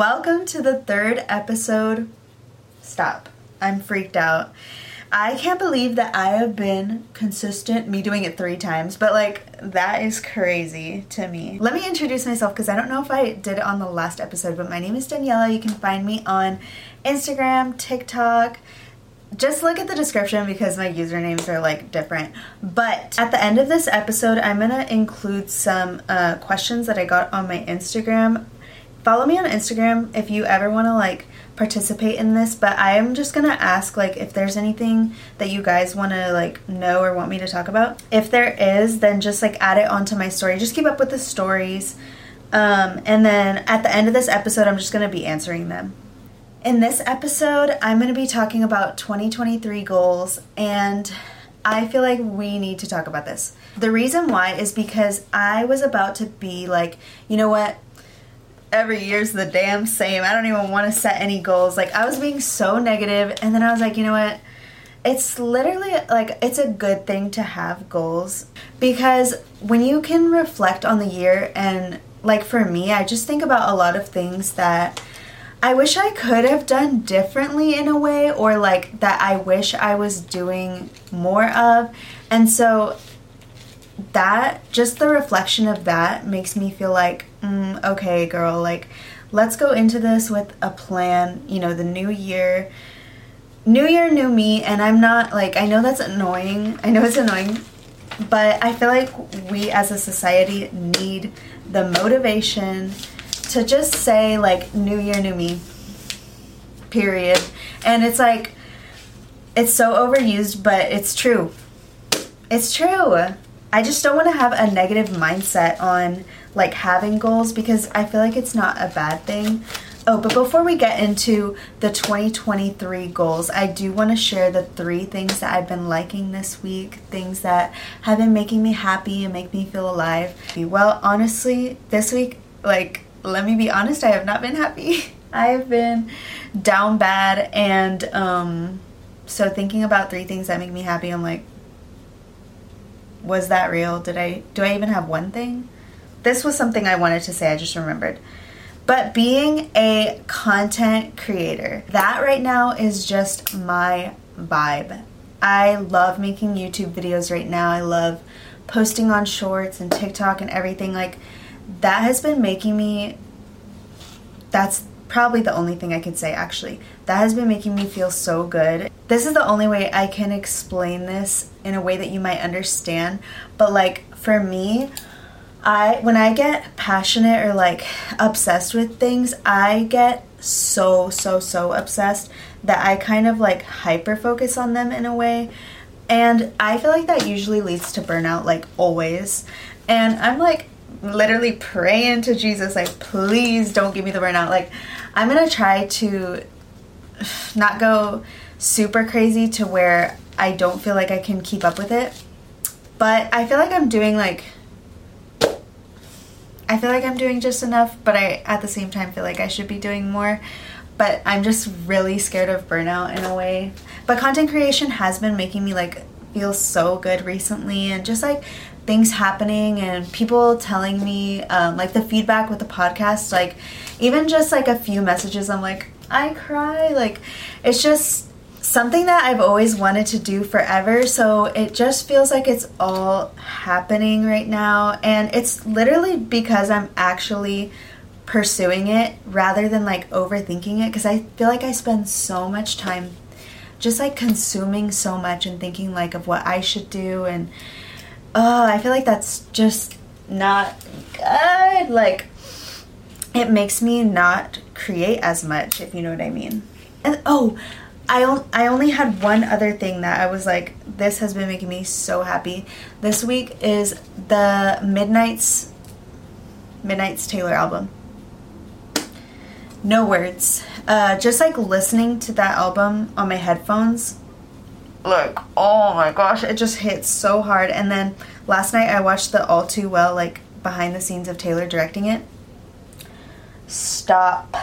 Welcome to the third episode. Stop. I'm freaked out. I can't believe that I have been consistent, me doing it three times, but like that is crazy to me. Let me introduce myself because I don't know if I did it on the last episode, but my name is Daniela. You can find me on Instagram, TikTok. Just look at the description because my usernames are like different. But at the end of this episode, I'm gonna include some uh, questions that I got on my Instagram follow me on Instagram if you ever want to like participate in this but i am just gonna ask like if there's anything that you guys want to like know or want me to talk about if there is then just like add it onto my story just keep up with the stories um, and then at the end of this episode i'm just gonna be answering them in this episode i'm gonna be talking about 2023 goals and I feel like we need to talk about this. The reason why is because I was about to be like, you know what? Every year's the damn same. I don't even want to set any goals. Like I was being so negative and then I was like, you know what? It's literally like it's a good thing to have goals because when you can reflect on the year and like for me, I just think about a lot of things that I wish I could have done differently in a way or like that I wish I was doing more of. And so that just the reflection of that makes me feel like mm, okay girl like let's go into this with a plan you know the new year. New year new me and i'm not like i know that's annoying i know it's annoying but i feel like we as a society need the motivation to just say like new year new me period. And it's like it's so overused but it's true. It's true. I just don't want to have a negative mindset on like having goals because I feel like it's not a bad thing. Oh, but before we get into the 2023 goals, I do want to share the three things that I've been liking this week, things that have been making me happy and make me feel alive. Well, honestly, this week, like, let me be honest, I have not been happy. I have been down bad, and um, so thinking about three things that make me happy, I'm like, was that real? Did I do I even have one thing? This was something I wanted to say, I just remembered. But being a content creator, that right now is just my vibe. I love making YouTube videos right now. I love posting on shorts and TikTok and everything like that has been making me that's probably the only thing I could say actually. That has been making me feel so good. This is the only way I can explain this in a way that you might understand. But like for me, I when I get passionate or like obsessed with things, I get so so so obsessed that I kind of like hyper focus on them in a way. And I feel like that usually leads to burnout like always. And I'm like literally praying to Jesus like please don't give me the burnout. Like I'm going to try to not go super crazy to where I don't feel like I can keep up with it. But I feel like I'm doing like I feel like I'm doing just enough, but I at the same time feel like I should be doing more. But I'm just really scared of burnout in a way. But content creation has been making me like feel so good recently and just like things happening and people telling me um, like the feedback with the podcast like even just like a few messages i'm like i cry like it's just something that i've always wanted to do forever so it just feels like it's all happening right now and it's literally because i'm actually pursuing it rather than like overthinking it because i feel like i spend so much time just like consuming so much and thinking like of what i should do and oh, I feel like that's just not good. Like, it makes me not create as much, if you know what I mean. And oh, I, I only had one other thing that I was like, this has been making me so happy. This week is the Midnights Midnights Taylor album. No words. Uh, just like listening to that album on my headphones like oh my gosh it just hits so hard and then last night i watched the all too well like behind the scenes of taylor directing it stop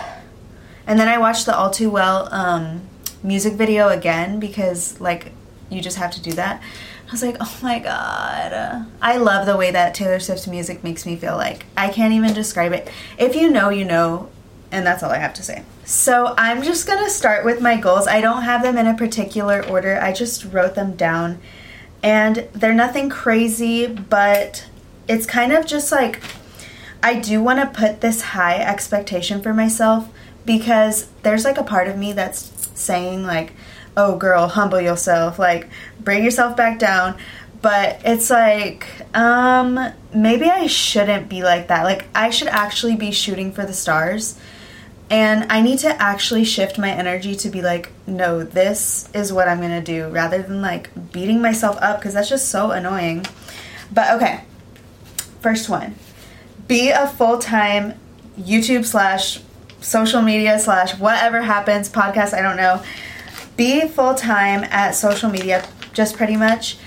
and then i watched the all too well um, music video again because like you just have to do that i was like oh my god i love the way that taylor swift's music makes me feel like i can't even describe it if you know you know And that's all I have to say. So I'm just gonna start with my goals. I don't have them in a particular order, I just wrote them down. And they're nothing crazy, but it's kind of just like I do want to put this high expectation for myself because there's like a part of me that's saying, like, oh, girl, humble yourself, like, bring yourself back down. But it's like, um, maybe I shouldn't be like that. Like, I should actually be shooting for the stars and I need to actually shift my energy to be like, no, this is what I'm gonna do rather than like beating myself up because that's just so annoying. But okay, first one be a full time YouTube slash social media slash whatever happens, podcast, I don't know. Be full time at social media, just pretty much.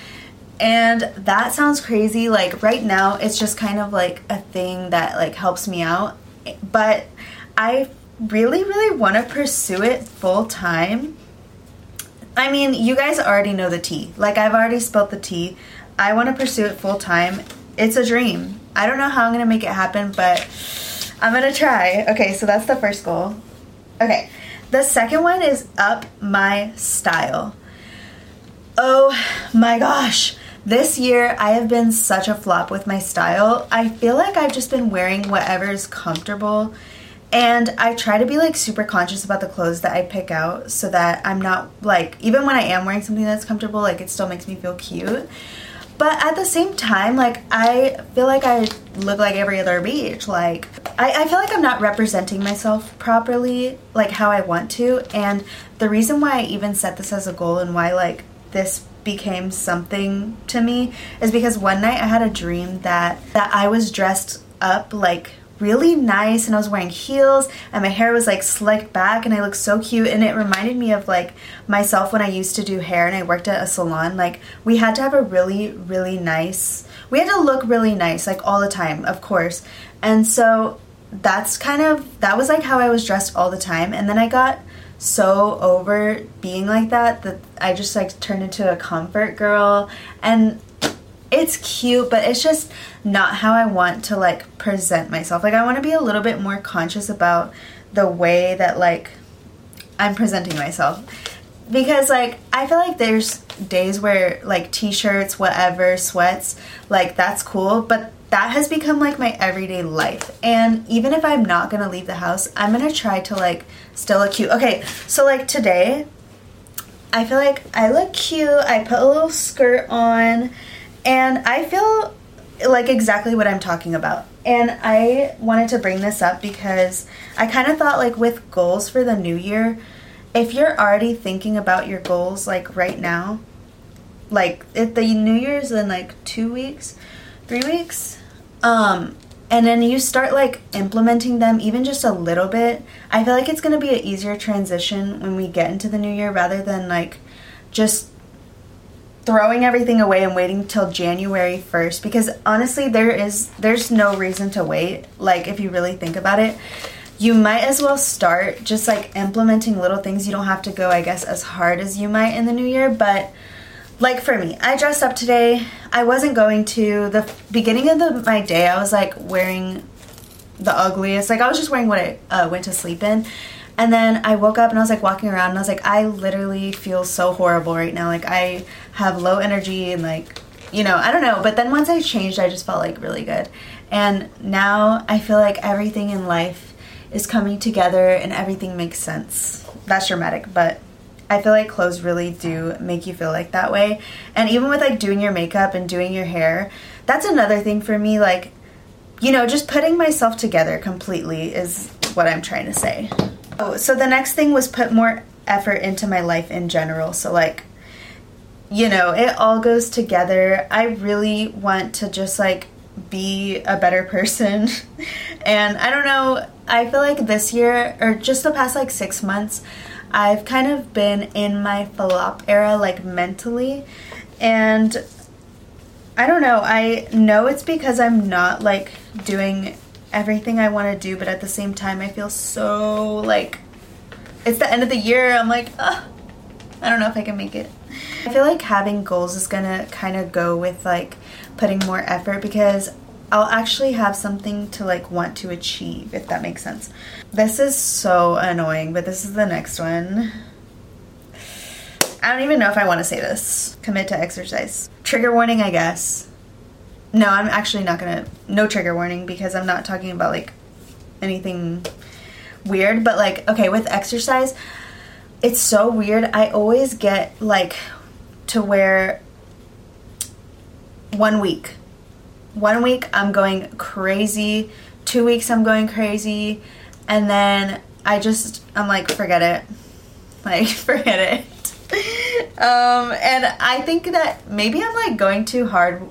And that sounds crazy. Like right now, it's just kind of like a thing that like helps me out. But I really, really want to pursue it full time. I mean, you guys already know the tea. Like, I've already spilled the tea. I want to pursue it full time. It's a dream. I don't know how I'm going to make it happen, but I'm to try. Okay, so that's the first goal. Okay, the second one is up my style. Oh my gosh. This year, I have been such a flop with my style. I feel like I've just been wearing whatever is comfortable and I try to be like super conscious about the clothes that I pick out so that I'm not like, even when I am wearing something that's comfortable, like it still makes me feel cute. But at the same time, like I feel like I look like every other beach. Like I, I feel like I'm not representing myself properly, like how I want to. And the reason why I even set this as a goal and why like this became something to me is because one night I had a dream that that I was dressed up like really nice and I was wearing heels and my hair was like slicked back and I looked so cute and it reminded me of like myself when I used to do hair and I worked at a salon like we had to have a really really nice we had to look really nice like all the time of course and so that's kind of that was like how I was dressed all the time and then I got so over being like that that I just like turned into a comfort girl and it's cute, but it's just not how I want to like present myself. Like I want to be a little bit more conscious about the way that like I'm presenting myself. Because like I feel like there's days where like t-shirts, whatever, sweats, like that's cool, but that has become like my everyday life. And even if I'm not to leave the house, I'm to try to like still look cute. Okay, so like today I feel like I look cute. I put a little skirt on and I feel like exactly what I'm talking about. And I wanted to bring this up because I kind of thought, like, with goals for the new year, if you're already thinking about your goals, like, right now, like, if the new year's in like two weeks, three weeks, um, and then you start like implementing them even just a little bit, I feel like it's gonna be an easier transition when we get into the new year rather than like just throwing everything away and waiting till January 1st because honestly there is there's no reason to wait. Like if you really think about it you might as well start just like implementing little things. You don't have to go I guess as hard as you might in the new year but like for me I dressed up today I wasn't going to the beginning of the, my day I was like wearing the ugliest like I was just wearing what I uh, went to sleep in and then I woke up and I was like walking around and I was like, I literally feel so horrible right now. Like I have low energy and like, you know, I don't know. But then once I changed, I just felt like really good. And now I feel like everything in life is coming together and everything makes sense. That's dramatic, but I feel like clothes really do make you feel like that way. And even with like doing your makeup and doing your hair, that's another thing for me. Like, you know, just putting myself together completely is what I'm trying to say. Oh, so the next thing was put more effort into my life in general. So, like, you know, it all goes together. I really want to just like be a better person. and I don't know, I feel like this year, or just the past like six months, I've kind of been in my flop era, like mentally. And I don't know, I know it's because I'm not like doing everything I want to do, but at the same time, I feel so like it's the end of the year. I'm like, I don't know if I can make it. I feel like having goals is gonna kind of go with like putting more effort because I'll actually have something to like want to achieve, if that makes sense. This is so annoying, but this is the next one. I don't even know if I want to say this. Commit to exercise. Trigger warning, I guess. No, I'm actually not gonna. No trigger warning because I'm not talking about like anything weird. But like, okay, with exercise, it's so weird. I always get like to where one week, one week I'm going crazy, two weeks I'm going crazy, and then I just, I'm like, forget it. Like, forget it. um, and I think that maybe I'm like going too hard.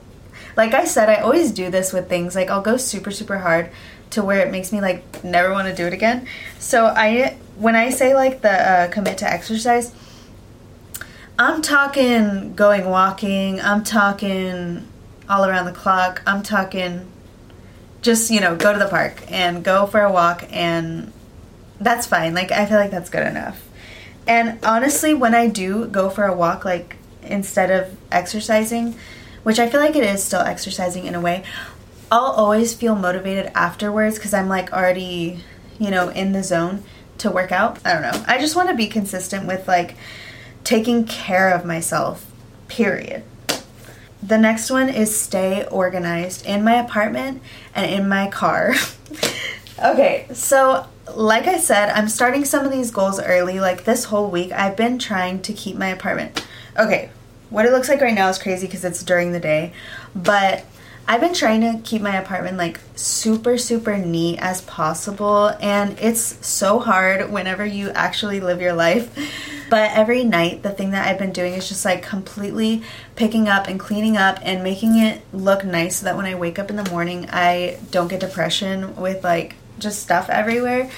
Like I said, I always do this with things. Like I'll go super, super hard to where it makes me like never want to do it again. So I, when I say like the uh, commit to exercise, I'm talking going walking. I'm talking all around the clock. I'm talking just, you know, go to the park and go for a walk and that's fine. Like I feel like that's good enough. And honestly, when I do go for a walk like instead of exercising, which I feel like it is still exercising in a way, I'll always feel motivated afterwards cuz I'm like already, you know, in the zone to work out. I don't know. I just want to be consistent with like taking care of myself. Period. The next one is stay organized in my apartment and in my car. okay, so like I said, I'm starting some of these goals early. Like this whole week, I've been trying to keep my apartment. Okay, what it looks like right now is crazy because it's during the day, but I've been trying to keep my apartment like super, super neat as possible, and it's so hard whenever you actually live your life. But every night, the thing that I've been doing is just like completely picking up and cleaning up and making it look nice so that when I wake up in the morning, I don't get depression with like just stuff everywhere.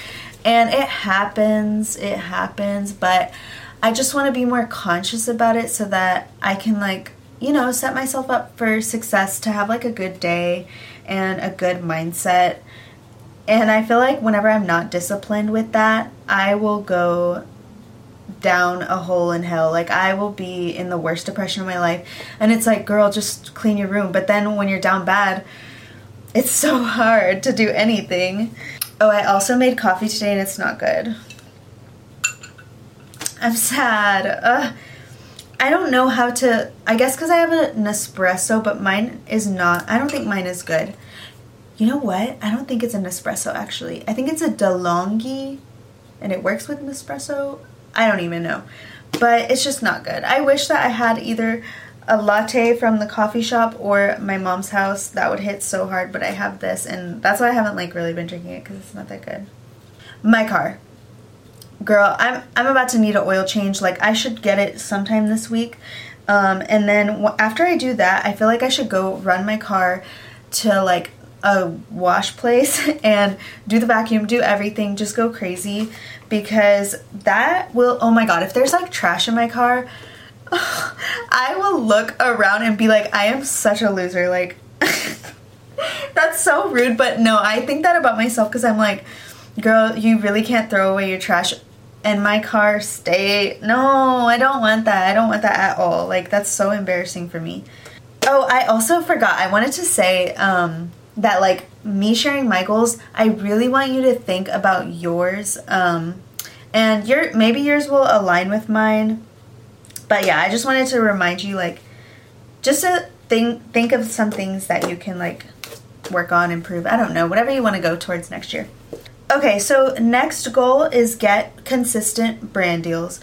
And it happens, it happens, but I just want to be more conscious about it so that I can like you know, set myself up for success to have like a good day and a good mindset. And I feel like whenever I'm not disciplined with that, I will go down a hole in hell. Like I will be in the worst depression of my life. And it's like, girl, just clean your room. But then when you're down bad, it's so hard to do anything. Oh, I also made coffee today and it's not good. I'm sad. Ugh. I don't know how to. I guess because I have an espresso, but mine is not. I don't think mine is good. You know what? I don't think it's an espresso actually. I think it's a DeLonghi, and it works with an espresso. I don't even know, but it's just not good. I wish that I had either a latte from the coffee shop or my mom's house. That would hit so hard, but I have this, and that's why I haven't like really been drinking it because it's not that good. My car girl, I'm I'm about to need an oil change. Like I should get it sometime this week. Um, and then after I do that, I feel like I should go run my car to like a wash place and do the vacuum, do everything, just go crazy because that will oh my god, if there's like trash in my car, I will look around and be like I am such a loser like That's so rude, but no, I think that about myself cuz I'm like girl, you really can't throw away your trash and my car stay. No i don't want that. I don't want that at all. Like that's so embarrassing for me. Oh i also forgot. I wanted to say um, that like me sharing my goals i really want you to think about yours um, and your maybe yours will align with mine. But yeah i just wanted to remind you like just to think think of some things that you can like work on improve. I don't know whatever you want to go towards next year Okay, so next goal is get consistent brand deals.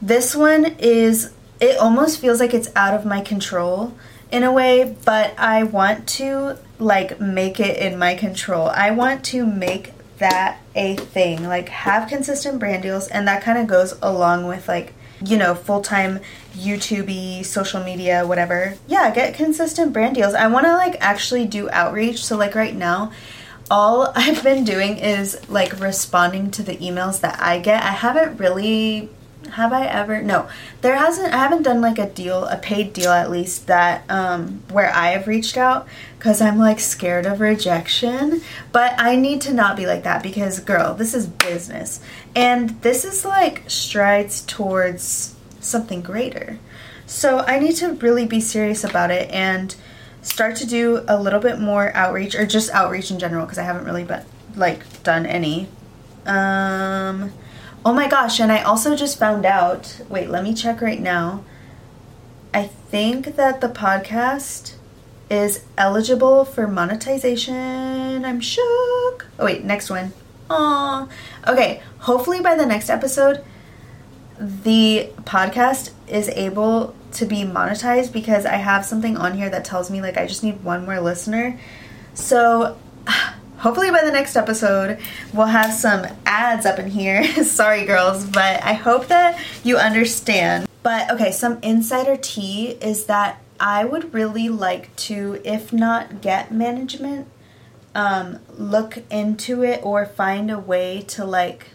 This one is, it almost feels like it's out of my control in a way, but I want to like make it in my control. I want to make that a thing, like have consistent brand deals, and that kind of goes along with like, you know, full time YouTube, social media, whatever. Yeah, get consistent brand deals. I want to like actually do outreach. So, like, right now, all I've been doing is like responding to the emails that I get. I haven't really have I ever no. There hasn't I haven't done like a deal a paid deal at least that um where I have reached out because I'm like scared of rejection. But I need to not be like that because girl this is business. And this is like strides towards something greater. So I need to really be serious about it and start to do a little bit more outreach or just outreach in general because I haven't really but like done any. Um oh my gosh, and I also just found out, wait, let me check right now. I think that the podcast is eligible for monetization. I'm shook. Oh wait, next one. Aw. Okay, hopefully by the next episode the podcast is able to be monetized because I have something on here that tells me like I just need one more listener. So hopefully by the next episode we'll have some ads up in here. Sorry girls, but I hope that you understand. But okay, some insider tea is that I would really like to if not get management um look into it or find a way to like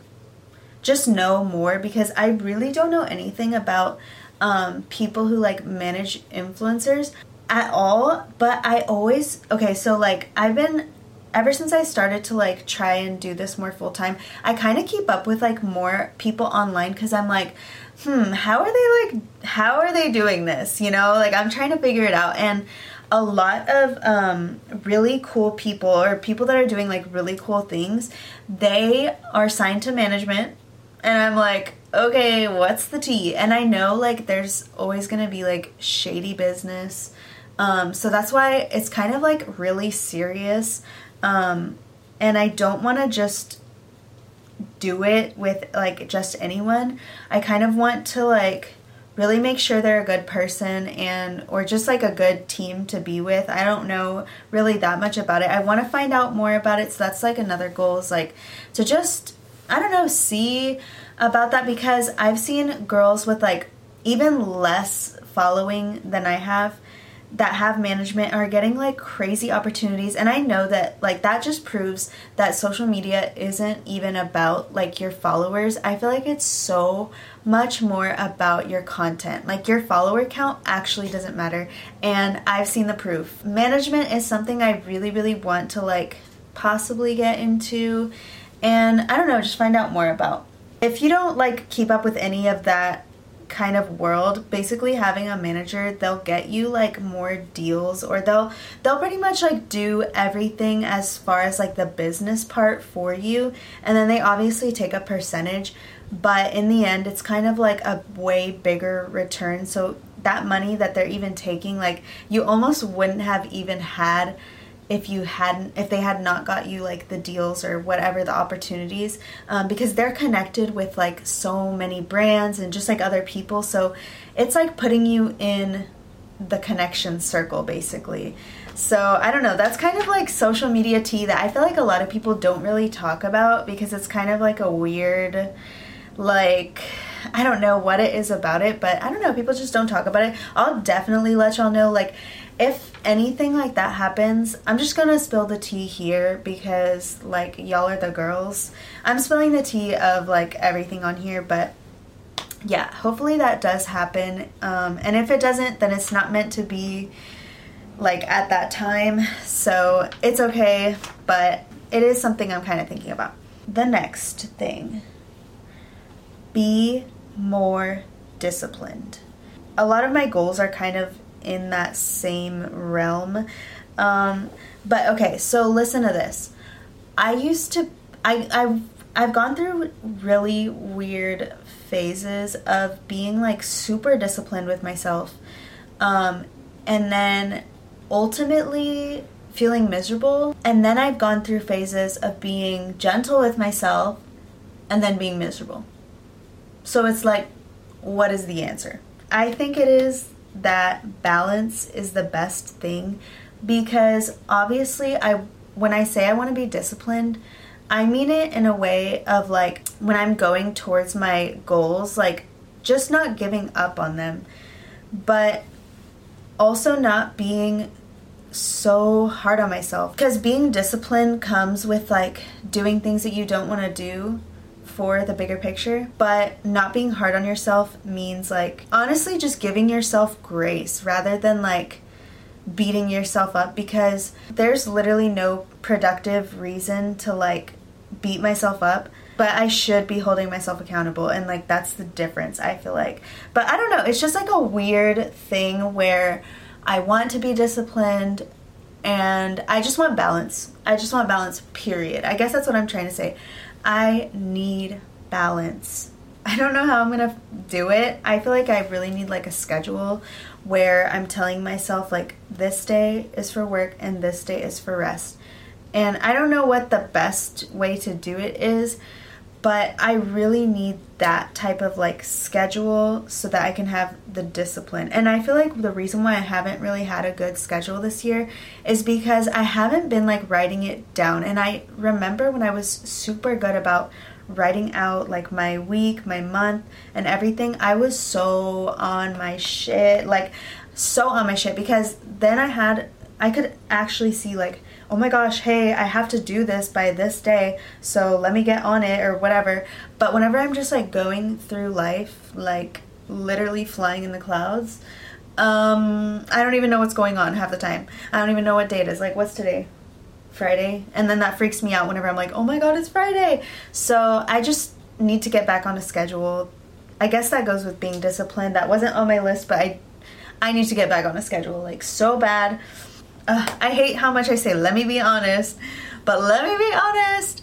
just know more because I really don't know anything about um, people who like manage influencers at all. But I always, okay, so like I've been, ever since I started to like try and do this more full time, I kind of keep up with like more people online because I'm like, hmm, how are they like, how are they doing this? You know, like I'm trying to figure it out. And a lot of um, really cool people or people that are doing like really cool things, they are signed to management and I'm like, okay, what's the tea? And I know like there's always gonna be like shady business. Um, so that's why it's kind of like really serious. Um, and I don't want to just do it with like just anyone. I kind of want to like really make sure they're a good person and or just like a good team to be with. I don't know really that much about it. I want to find out more about it. So that's like another goal is like to just I don't know, see about that because I've seen girls with like even less following than I have that have management are getting like crazy opportunities and I know that like that just proves that social media isn't even about like your followers. I feel like it's so much more about your content. Like your follower count actually doesn't matter and I've seen the proof. Management is something I really really want to like possibly get into and I don't know, just find out more about. If you don't like keep up with any of that kind of world, basically having a manager, they'll get you like more deals or they'll they'll pretty much like do everything as far as like the business part for you and then they obviously take a percentage, but in the end it's kind of like a way bigger return. So that money that they're even taking like you almost wouldn't have even had if you hadn't if they had not got you like the deals or whatever the opportunities um, because they're connected with like so many brands and just like other people. So it's like putting you in the connection circle basically. So i don't know. That's kind of like social media tea that i feel like a lot of people don't really talk about because it's kind of like a weird like I don't know what it is about it, but I don't know, people just don't talk about it. I'll definitely let y'all know like if anything like that happens, I'm just gonna spill the tea here because like y'all are the girls. I'm spilling the tea of like everything on here, but yeah, hopefully that does happen. Um, and if it doesn't, then it's not meant to be like at that time. So it's okay, but it is something I'm kind of thinking about. The next thing be more disciplined. A lot of my goals are kind of in that same realm. Um, but okay, so listen to this. I used to, I, I, I've gone through really weird phases of being like super disciplined with myself, um, and then ultimately feeling miserable. And then I've gone through phases of being gentle with myself and then being miserable. So it's like, what is the answer? I think it is that balance is the best thing because obviously I when I say I want to be disciplined, I mean it in a way of like when I'm going towards my goals, like just not giving up on them, but also not being so hard on myself. Because being disciplined comes with like doing things that you don't want to do for the bigger picture, but not being hard on yourself means like honestly just giving yourself grace rather than like beating yourself up because there's literally no productive reason to like beat myself up but I should be holding myself accountable and like that's the difference I feel like. But I don't know, it's just like a weird thing where I want to be disciplined and I just want balance. I just want balance, period. I guess that's what I'm trying to say. I need balance. I don't know how I'm gonna do it. I feel like I really need like a schedule where I'm telling myself, like, this day is for work and this day is for rest. And I don't know what the best way to do it is, but I really need that type of like schedule so that I can have the discipline. And I feel like the reason why I haven't really had a good schedule this year is because I haven't been like writing it down. And I remember when I was super good about writing out like my week, my month, and everything, I was so on my shit. Like, so on my shit because then I had, I could actually see like oh my gosh, hey, I have to do this by this day, so let me get on it or whatever. But whenever I'm just like going through life, like literally flying in the clouds, um, I don't even know what's going on half the time. I don't even know what day it is. Like, what's today? Friday. And then that freaks me out whenever I'm like, oh my god, it's Friday. So I just need to get back on a schedule. I guess that goes with being disciplined. That wasn't on my list, but I I need to get back on a schedule like so bad uh, I hate how much I say, let me be honest, but let me be honest.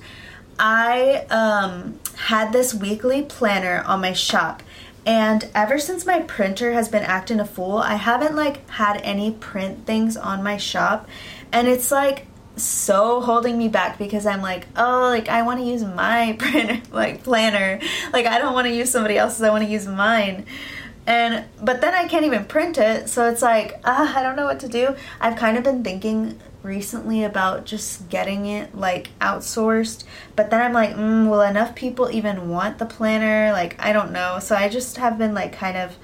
I um, had this weekly planner on my shop and ever since my printer has been acting a fool, I haven't like had any print things on my shop and it's like so holding me back because I'm like, oh, like I want to use my printer like planner. Like I don't want to use somebody else's, I want to use mine and but then I can't even print it, so it's like uh, I don't know what to do. I've kind of been thinking recently about just getting it like outsourced, but then I'm like, mm, will enough people even want the planner? Like I don't know. So I just have been like kind of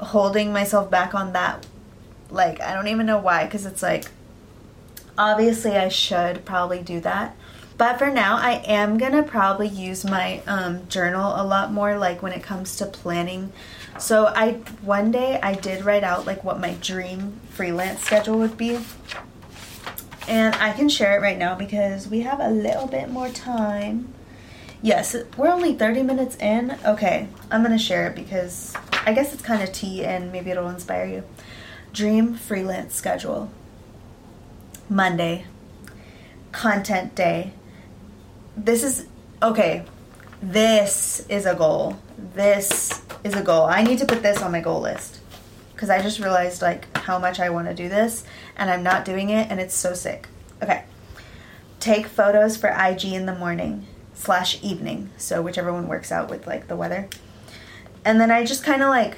holding myself back on that. Like I don't even know why, because it's like obviously I should probably do that. But for now, I am gonna probably use my um, journal a lot more, like when it comes to planning so I one day I did write out like what my dream freelance schedule would be. And I can share it right now because we have a little bit more time. Yes, we're only 30 minutes in. Okay, I'm going to share it because I guess it's kind of tea and maybe it'll inspire you. Dream freelance schedule. Monday. Content day. This is okay. This is a goal. This is a goal. I need to put this on my goal list because I just realized like how much I want to do this and I'm not doing it and it's so sick. Okay. Take photos for IG in the morning slash evening. So whichever one works out with like the weather. And then I just kind of like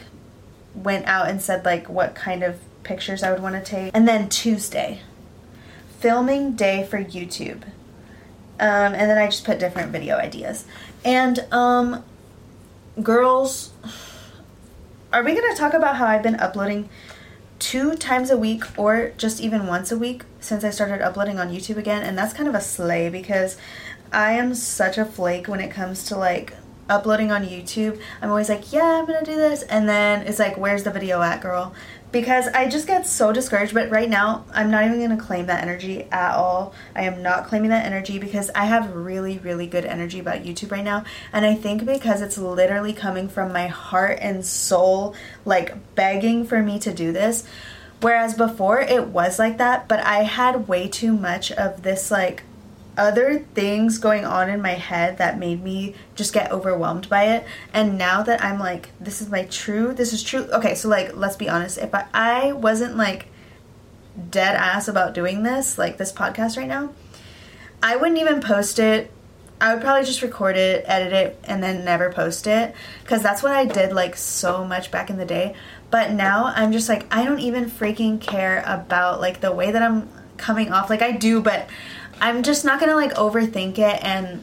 went out and said like what kind of pictures I would want to take. And then Tuesday, filming day for YouTube. Um, and then I just put different video ideas. And um, girls, are we going to talk about how I've been uploading two times a week or just even once a week since I started uploading on YouTube again? And that's kind of a slay because I am such a flake when it comes to like uploading on YouTube. I'm always like, yeah, I'm gonna do this. And then it's like, where's the video at, girl? Because I just get so discouraged. But right now, I'm not even going to claim that energy at all. I am not claiming that energy because I have really, really good energy about YouTube right now. And I think because it's literally coming from my heart and soul, like begging for me to do this. Whereas before, it was like that, but I had way too much of this, like, other things going on in my head that made me just get overwhelmed by it. And now that I'm like, this is my true, this is true. Okay, so like, let's be honest. If I, I wasn't like dead ass about doing this, like this podcast right now, I wouldn't even post it. I would probably just record it, edit it, and then never post it. Because that's what I did like so much back in the day. But now I'm just like, I don't even freaking care about like the way that I'm coming off. Like, I do, but I'm just not gonna like overthink it and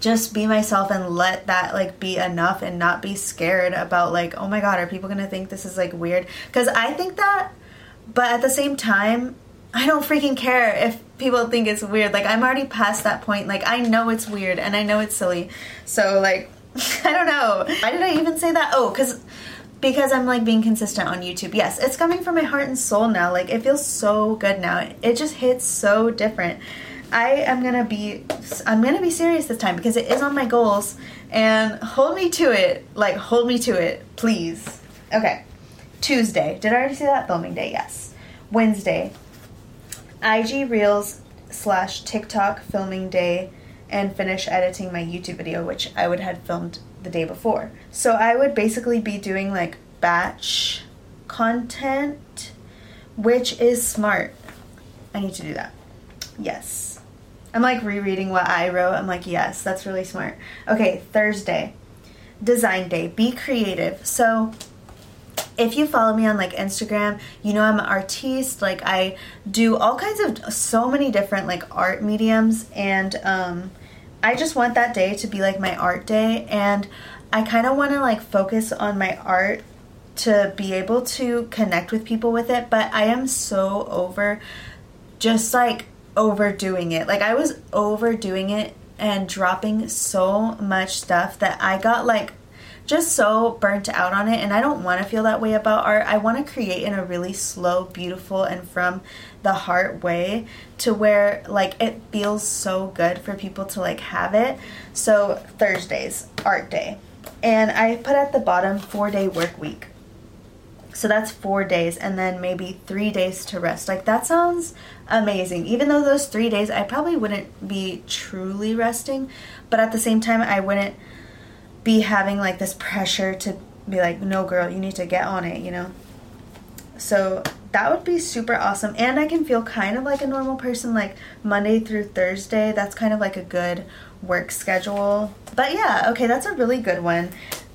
just be myself and let that like be enough and not be scared about like oh my god are people gonna think this is like weird? Because i think that but at the same time i don't freaking care if people think it's weird. Like i'm already past that point. Like i know it's weird and i know it's silly. So like i don't know. Why did i even say that? Oh because because I'm like being consistent on YouTube. Yes, it's coming from my heart and soul now. Like it feels so good now. It just hits so different. I am gonna be I'm gonna be serious this time because it is on my goals and hold me to it. Like hold me to it, please. Okay. Tuesday. Did I already say that? Filming day, yes. Wednesday, IG Reels slash TikTok filming day and finish editing my YouTube video, which I would had filmed the day before. So I would basically be doing like batch content, which is smart. I need to do that. Yes. I'm like rereading what I wrote. I'm like, yes, that's really smart. Okay, Thursday, design day. Be creative. So if you follow me on like Instagram, you know I'm an artiste. Like I do all kinds of so many different like art mediums and um I just want that day to be like my art day and I kind of want to like focus on my art to be able to connect with people with it, but I am so over just like overdoing it. Like I was overdoing it and dropping so much stuff that I got like just so burnt out on it and I don't want to feel that way about art. I want to create in a really slow, beautiful and from the heart way to where like it feels so good for people to like have it. So Thursdays, art day. And I put at the bottom 4-day work week. So that's 4 days and then maybe 3 days to rest. Like that sounds amazing. Even though those 3 days I probably wouldn't be truly resting, but at the same time I wouldn't be having like this pressure to be like, no, girl, you need to get on it, you know? So that would be super awesome. And I can feel kind of like a normal person, like Monday through Thursday. That's kind of like a good work schedule. But yeah, okay, that's a really good one.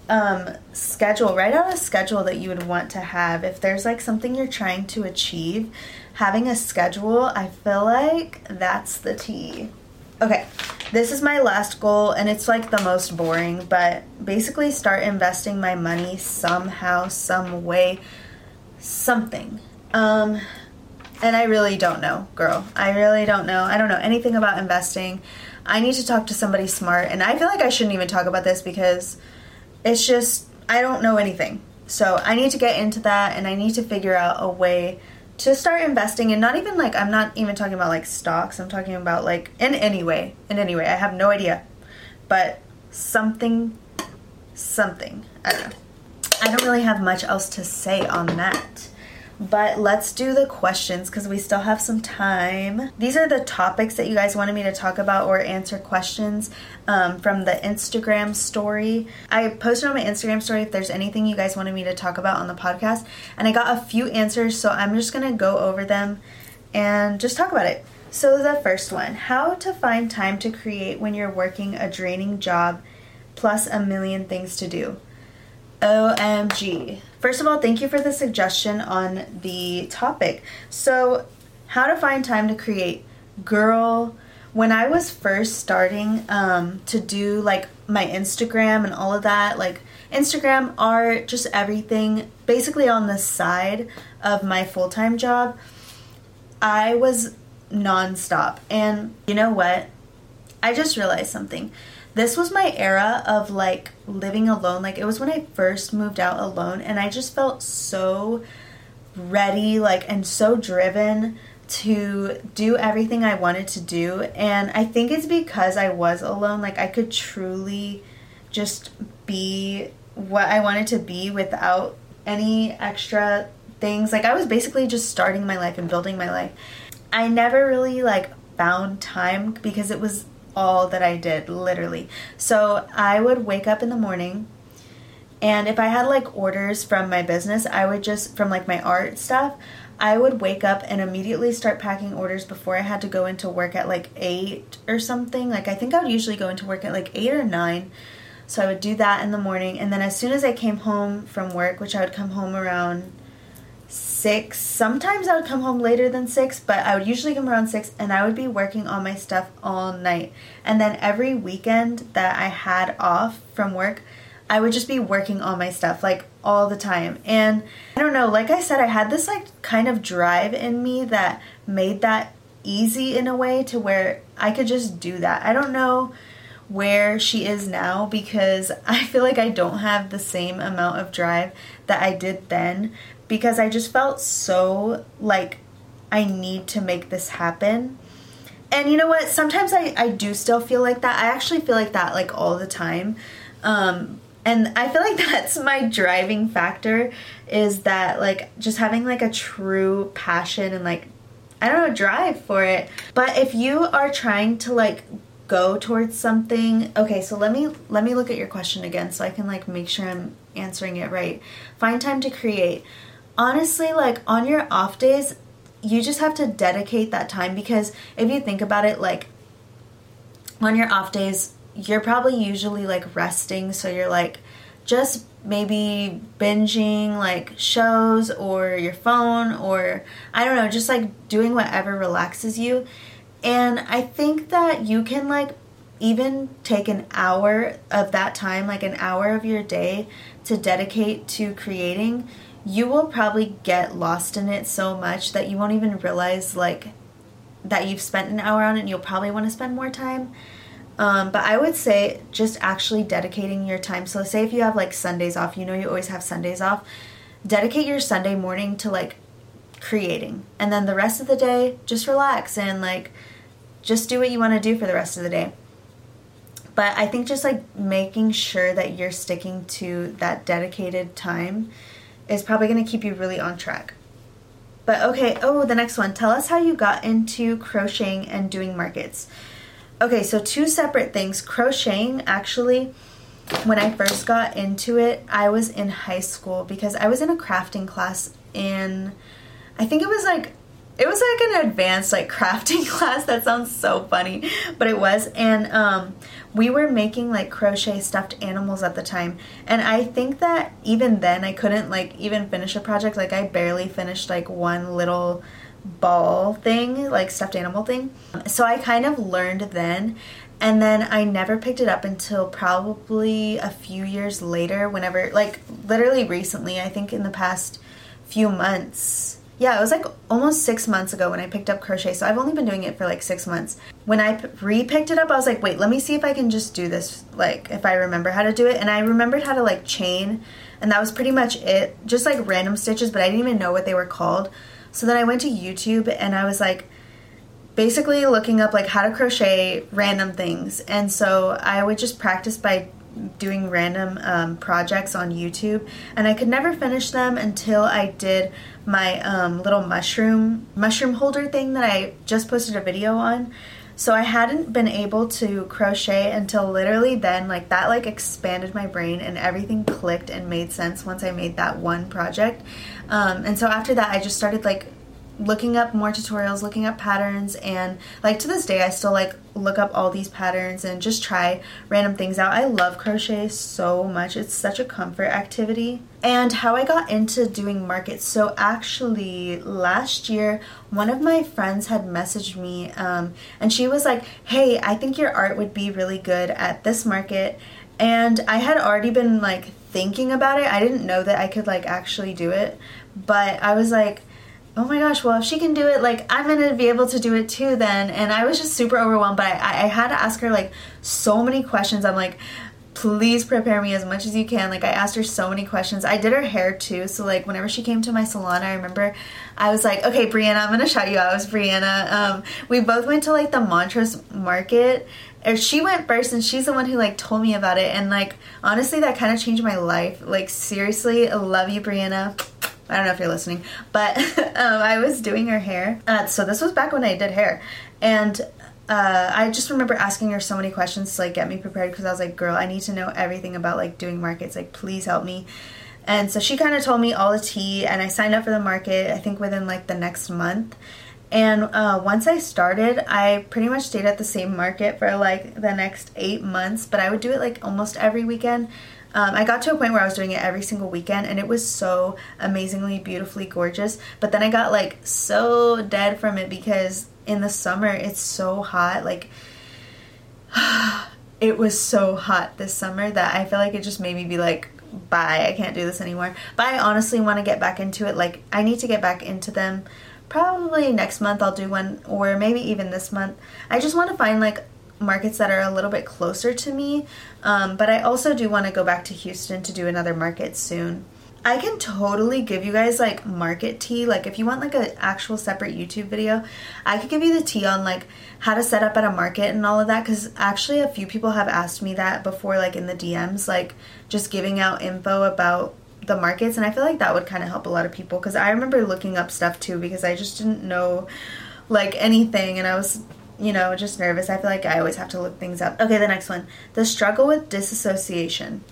Um, schedule, write out a schedule that you would want to have. If there's like something you're trying to achieve, having a schedule, I feel like that's the tea. Okay, this is my last goal, and it's like the most boring, but basically start investing my money somehow, some way, something. Um, and I really don't know, girl. I really don't know. I don't know anything about investing. I need to talk to somebody smart, and I feel like I shouldn't even talk about this because it's just, I don't know anything. So I need to get into that, and I need to figure out a way to start investing and not even like I'm not even talking about like stocks. I'm talking about like in any way, in any way. I have no idea. But something something. I don't know. I don't really have much else to say on that. But let's do the questions because we still have some time. These are the topics that you guys wanted me to talk about or answer questions um, from the Instagram story. I posted on my Instagram story if there's anything you guys wanted me to talk about on the podcast, and I got a few answers, so I'm just gonna go over them and just talk about it. So, the first one how to find time to create when you're working a draining job plus a million things to do. OMG. First of all, thank you for the suggestion on the topic. So, how to find time to create. Girl, when I was first starting um, to do like my Instagram and all of that, like Instagram, art, just everything, basically on the side of my full time job, I was nonstop. And you know what? I just realized something this was my era of like living alone. Like it was when I first moved out alone and I just felt so ready like and so driven to do everything I wanted to do and I think it's because I was alone like I could truly just be what I wanted to be without any extra things like I was basically just starting my life and building my life. I never really like found time because it was all that I did, literally. So I would wake up in the morning, and if I had like orders from my business, I would just, from like my art stuff, I would wake up and immediately start packing orders before I had to go into work at like 8 or something. Like, I think I would usually go into work at like 8 or 9. So I would do that in the morning. And then as soon as I came home from work, which I would come home around six. Sometimes I would come home later than six, but I would usually come around six and I would be working on my stuff all night. And then every weekend that I had off from work, I would just be working on my stuff like all the time. And I don't know, like I said, I had this like kind of drive in me that made that easy in a way to where I could just do that. I don't know where she is now because I feel like I don't have the same amount of drive that I did then because I just felt so like I need to make this happen. And you know what? Sometimes I, I do still feel like that. I actually feel like that like all the time. Um, And I feel like that's my driving factor is that like just having like a true passion and like I don't know, drive for it. But if you are trying to like go towards something, okay, so let me let me look at your question again so I can like make sure I'm answering it right. Find time to create. Honestly, like on your off days, you just have to dedicate that time because if you think about it like on your off days, you're probably usually like resting, so you're like just maybe binging like shows or your phone or I don't know, just like doing whatever relaxes you. And I think that you can like even take an hour of that time, like an hour of your day to dedicate to creating. You will probably get lost in it so much that you won't even realize like that you've spent an hour on it and you'll probably want to spend more time. Um, but I would say just actually dedicating your time. So, say if you have like Sundays off, you know you always have Sundays off, dedicate your Sunday morning to like creating. And then the rest of the day, just relax and like just do what you want to do for the rest of the day. But I think just like making sure that you're sticking to that dedicated time is probably going to keep you really on track. But okay, oh, the next one. Tell us how you got into crocheting and doing markets. Okay, so two separate things. Crocheting, actually, when I first got into it, I was in high school because I was in a crafting class in, I think it was like, it was like an advanced like crafting class. That sounds so funny, but it was. And um, we were making like crochet stuffed animals at the time. And I think that even then I couldn't like even finish a project. Like I barely finished like one little ball thing, like stuffed animal thing. So I kind of learned then. And then I never picked it up until probably a few years later, whenever, like, literally recently, I think in the past few months. Yeah, it was like almost six months ago when I picked up crochet, so I've only been doing it for like six months. When I re picked it up, I was like, wait, let me see if I can just do this, like, if I remember how to do it. And I remembered how to, like, chain, and that was pretty much it. Just like random stitches, but I didn't even know what they were called. So then I went to YouTube and I was like basically looking up like how to crochet random things. And so I would just practice by doing random um, projects on YouTube, and I could never finish them until I did my um, little mushroom mushroom holder thing that I just posted a video on. So I hadn't been able to crochet until literally then, like that like expanded my brain and everything clicked and made sense once I made that one project. Um, and so after that, I just started like looking up more tutorials, looking up patterns, and like to this day, I still like look up all these patterns and just try random things out. I love crochet so much, it's such a comfort activity. And how I got into doing markets. So, actually, last year, one of my friends had messaged me um, and she was like, Hey, I think your art would be really good at this market. And I had already been like thinking about it. I didn't know that I could like actually do it, but I was like, oh my gosh, well, if she can do it, like, I'm gonna be able to do it too then. And I was just super overwhelmed, but I, I had to ask her, like, so many questions. I'm like, please prepare me as much as you can. Like, I asked her so many questions. I did her hair too, so, like, whenever she came to my salon, I remember I was like, okay, Brianna, I'm gonna shout you out. It was Brianna. Um, we both went to, like, the Montrose Market or she went first and she's the one who like told me about it and like honestly that kind of changed my life like seriously love you brianna I don't know if you're listening, but um, I was doing her hair. Uh, so this was back when I did hair, and uh, I just remember asking her so many questions to like get me prepared because I was like, girl, I need to know everything about like doing markets. Like, please help me. And so she kind of told me all the tea, and I signed up for the market. I think within like the next month. And uh, once I started, I pretty much stayed at the same market for like the next eight months. But I would do it like almost every weekend. Um, I got to a point where I was doing it every single weekend and it was so amazingly beautifully gorgeous. But then I got like so dead from it because in the summer it's so hot. Like, it was so hot this summer that I feel like it just made me be like, bye, I can't do this anymore. But I honestly want to get back into it. Like, I need to get back into them. Probably next month I'll do one, or maybe even this month. I just want to find like markets that are a little bit closer to me. Um, but I also do want to go back to Houston to do another market soon. I can totally give you guys like market tea. Like if you want like an actual separate YouTube video, I could give you the tea on like how to set up at a market and all of that cuz actually a few people have asked me that before like in the DMs like just giving out info about the markets and I feel like that would kind of help a lot of people cuz I remember looking up stuff too because I just didn't know like anything and I was you know, just nervous. I feel like I always have to look things up. Okay, the next one. The struggle with disassociation.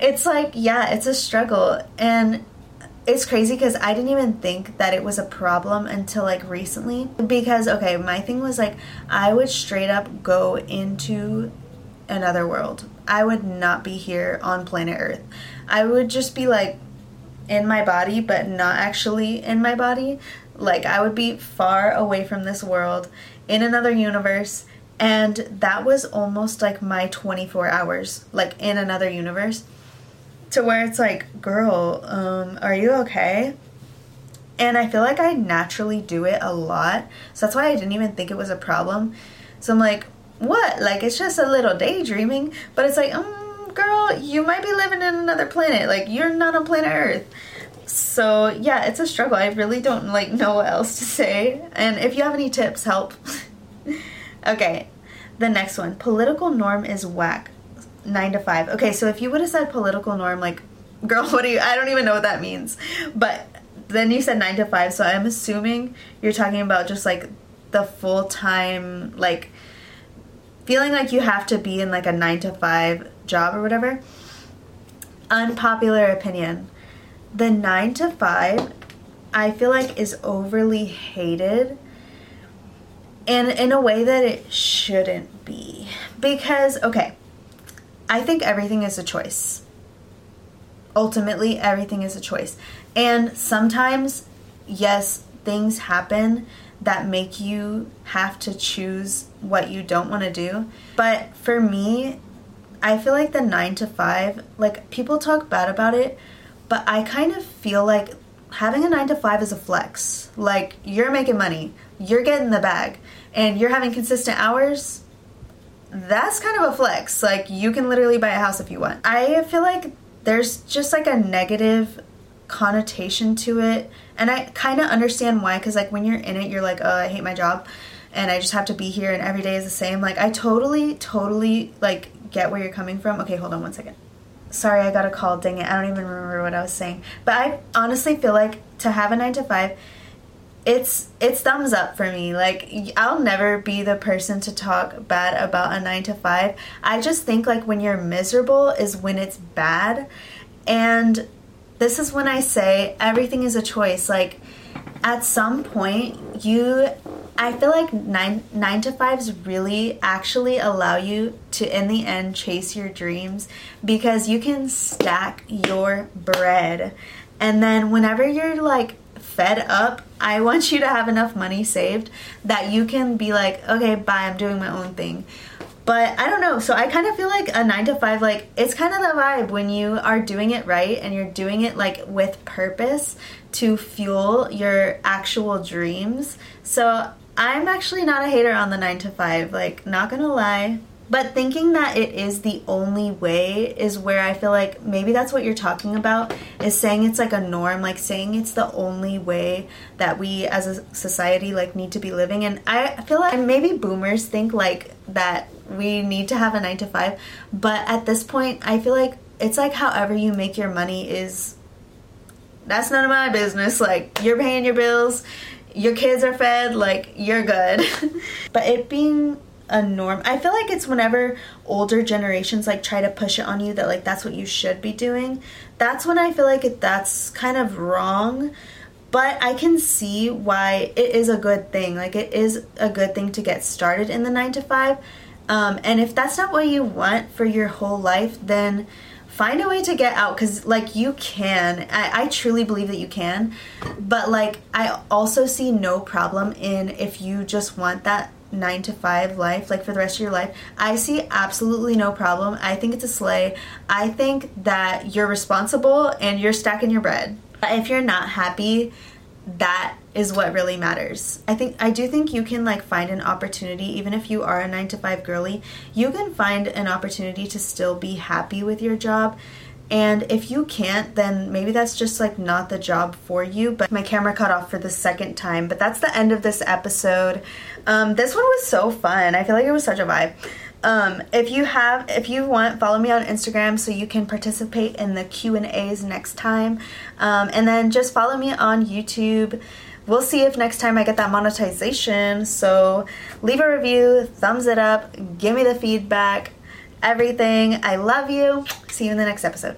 It's like, yeah, it's a struggle. And it's crazy because I didn't even think that it was a problem until like recently. Because, okay, my thing was like, I would straight up go into another world. I would not be here on planet Earth. I would just be like in my body, but not actually in my body. Like I would be far away from this world in another universe and that was almost like my 24 hours like in another universe to where it's like girl um are you okay? And i feel like i naturally do it a lot so that's why i didn't even think it was a problem. So i'm like what? Like it's just a little daydreaming but it's like um girl you might be living in another planet. Like you're not on planet earth so yeah, it's a struggle. I really don't like know what else to say. And if you have any tips, help. okay, the next one. Political norm is whack. Nine to five. Okay, so if you would have said political norm, like, girl, what do you? I don't even know what that means. But then you said nine to five, so I'm assuming you're talking about just like the full time, like feeling like you have to be in like a nine to five job or whatever. Unpopular opinion the nine to five, I feel like is overly hated and in a way that it shouldn't be. Because, okay, I think everything is a choice. Ultimately, everything is a choice. And sometimes, yes, things happen that make you have to choose what you don't want to do. But for me, I feel like the nine to five, like people talk bad about it, but I kind of feel like having a nine to five is a flex. Like you're making money, you're getting the bag, and you're having consistent hours. That's kind of a flex. Like you can literally buy a house if you want. I feel like there's just like a negative connotation to it, and I kind of understand why. Because like when you're in it, you're like, oh, I hate my job, and I just have to be here, and every day is the same. Like I totally, totally like get where you're coming from. Okay, hold on one second sorry, I got a call. Dang it, I don't even remember what I was saying. But I honestly feel like to have a nine to five, it's it's thumbs up for me. Like I'll never be the person to talk bad about a nine to five. I just think like when you're miserable is when it's bad, and this is when I say everything is a choice. Like at some point you I feel like nine nine to fives really actually allow you to in the end chase your dreams because you can stack your bread. And then whenever you're like fed up, I want you to have enough money saved that you can be like, okay, bye, I'm doing my own thing. But I don't know. So I kind of feel like a nine to five, like, it's kind of the vibe when you are doing it right and you're doing it like with purpose to fuel your actual dreams. So I'm actually not a hater on the 9 to 5, like, not gonna lie. But thinking that it is the only way is where I feel like maybe that's what you're talking about is saying it's like a norm, like saying it's the only way that we as a society like need to be living. And I feel like maybe boomers think like that we need to have a 9 to 5, but at this point I feel like it's like however you make your money is that's none of my business. Like you're paying your bills, your kids are fed, like you're good. but it being a norm, I feel like it's whenever older generations like try to push it on you that like that's what you should be doing. That's when I feel like it, that's kind of wrong. But I can see why it is a good thing. Like it is a good thing to get started in the 9 to 5. Um, and if that's not what you want for your whole life, then find a way to get out because like you can. I, I truly believe that you can. But like i also see no problem in if you just want that nine to five life like for the rest of your life. I see absolutely no problem. I think it's a slay i think that you're responsible and you're stacking your bread. If you're not happy that is what really matters. I think I do think you can like find an opportunity even if you are a 9 to 5 girly, you can find an opportunity to still be happy with your job And if you can't, then maybe that's just like not the job for you. But my camera cut off for the second time. But that's the end of this episode. Um, this one was so fun. I feel like it was such a vibe. Um, if you have, if you want, follow me on Instagram so you can participate in the Q and A's next time. Um, and then just follow me on YouTube. We'll see if next time I get that monetization. So leave a review, thumbs it up, give me the feedback, everything. I love you. See you in the next episode.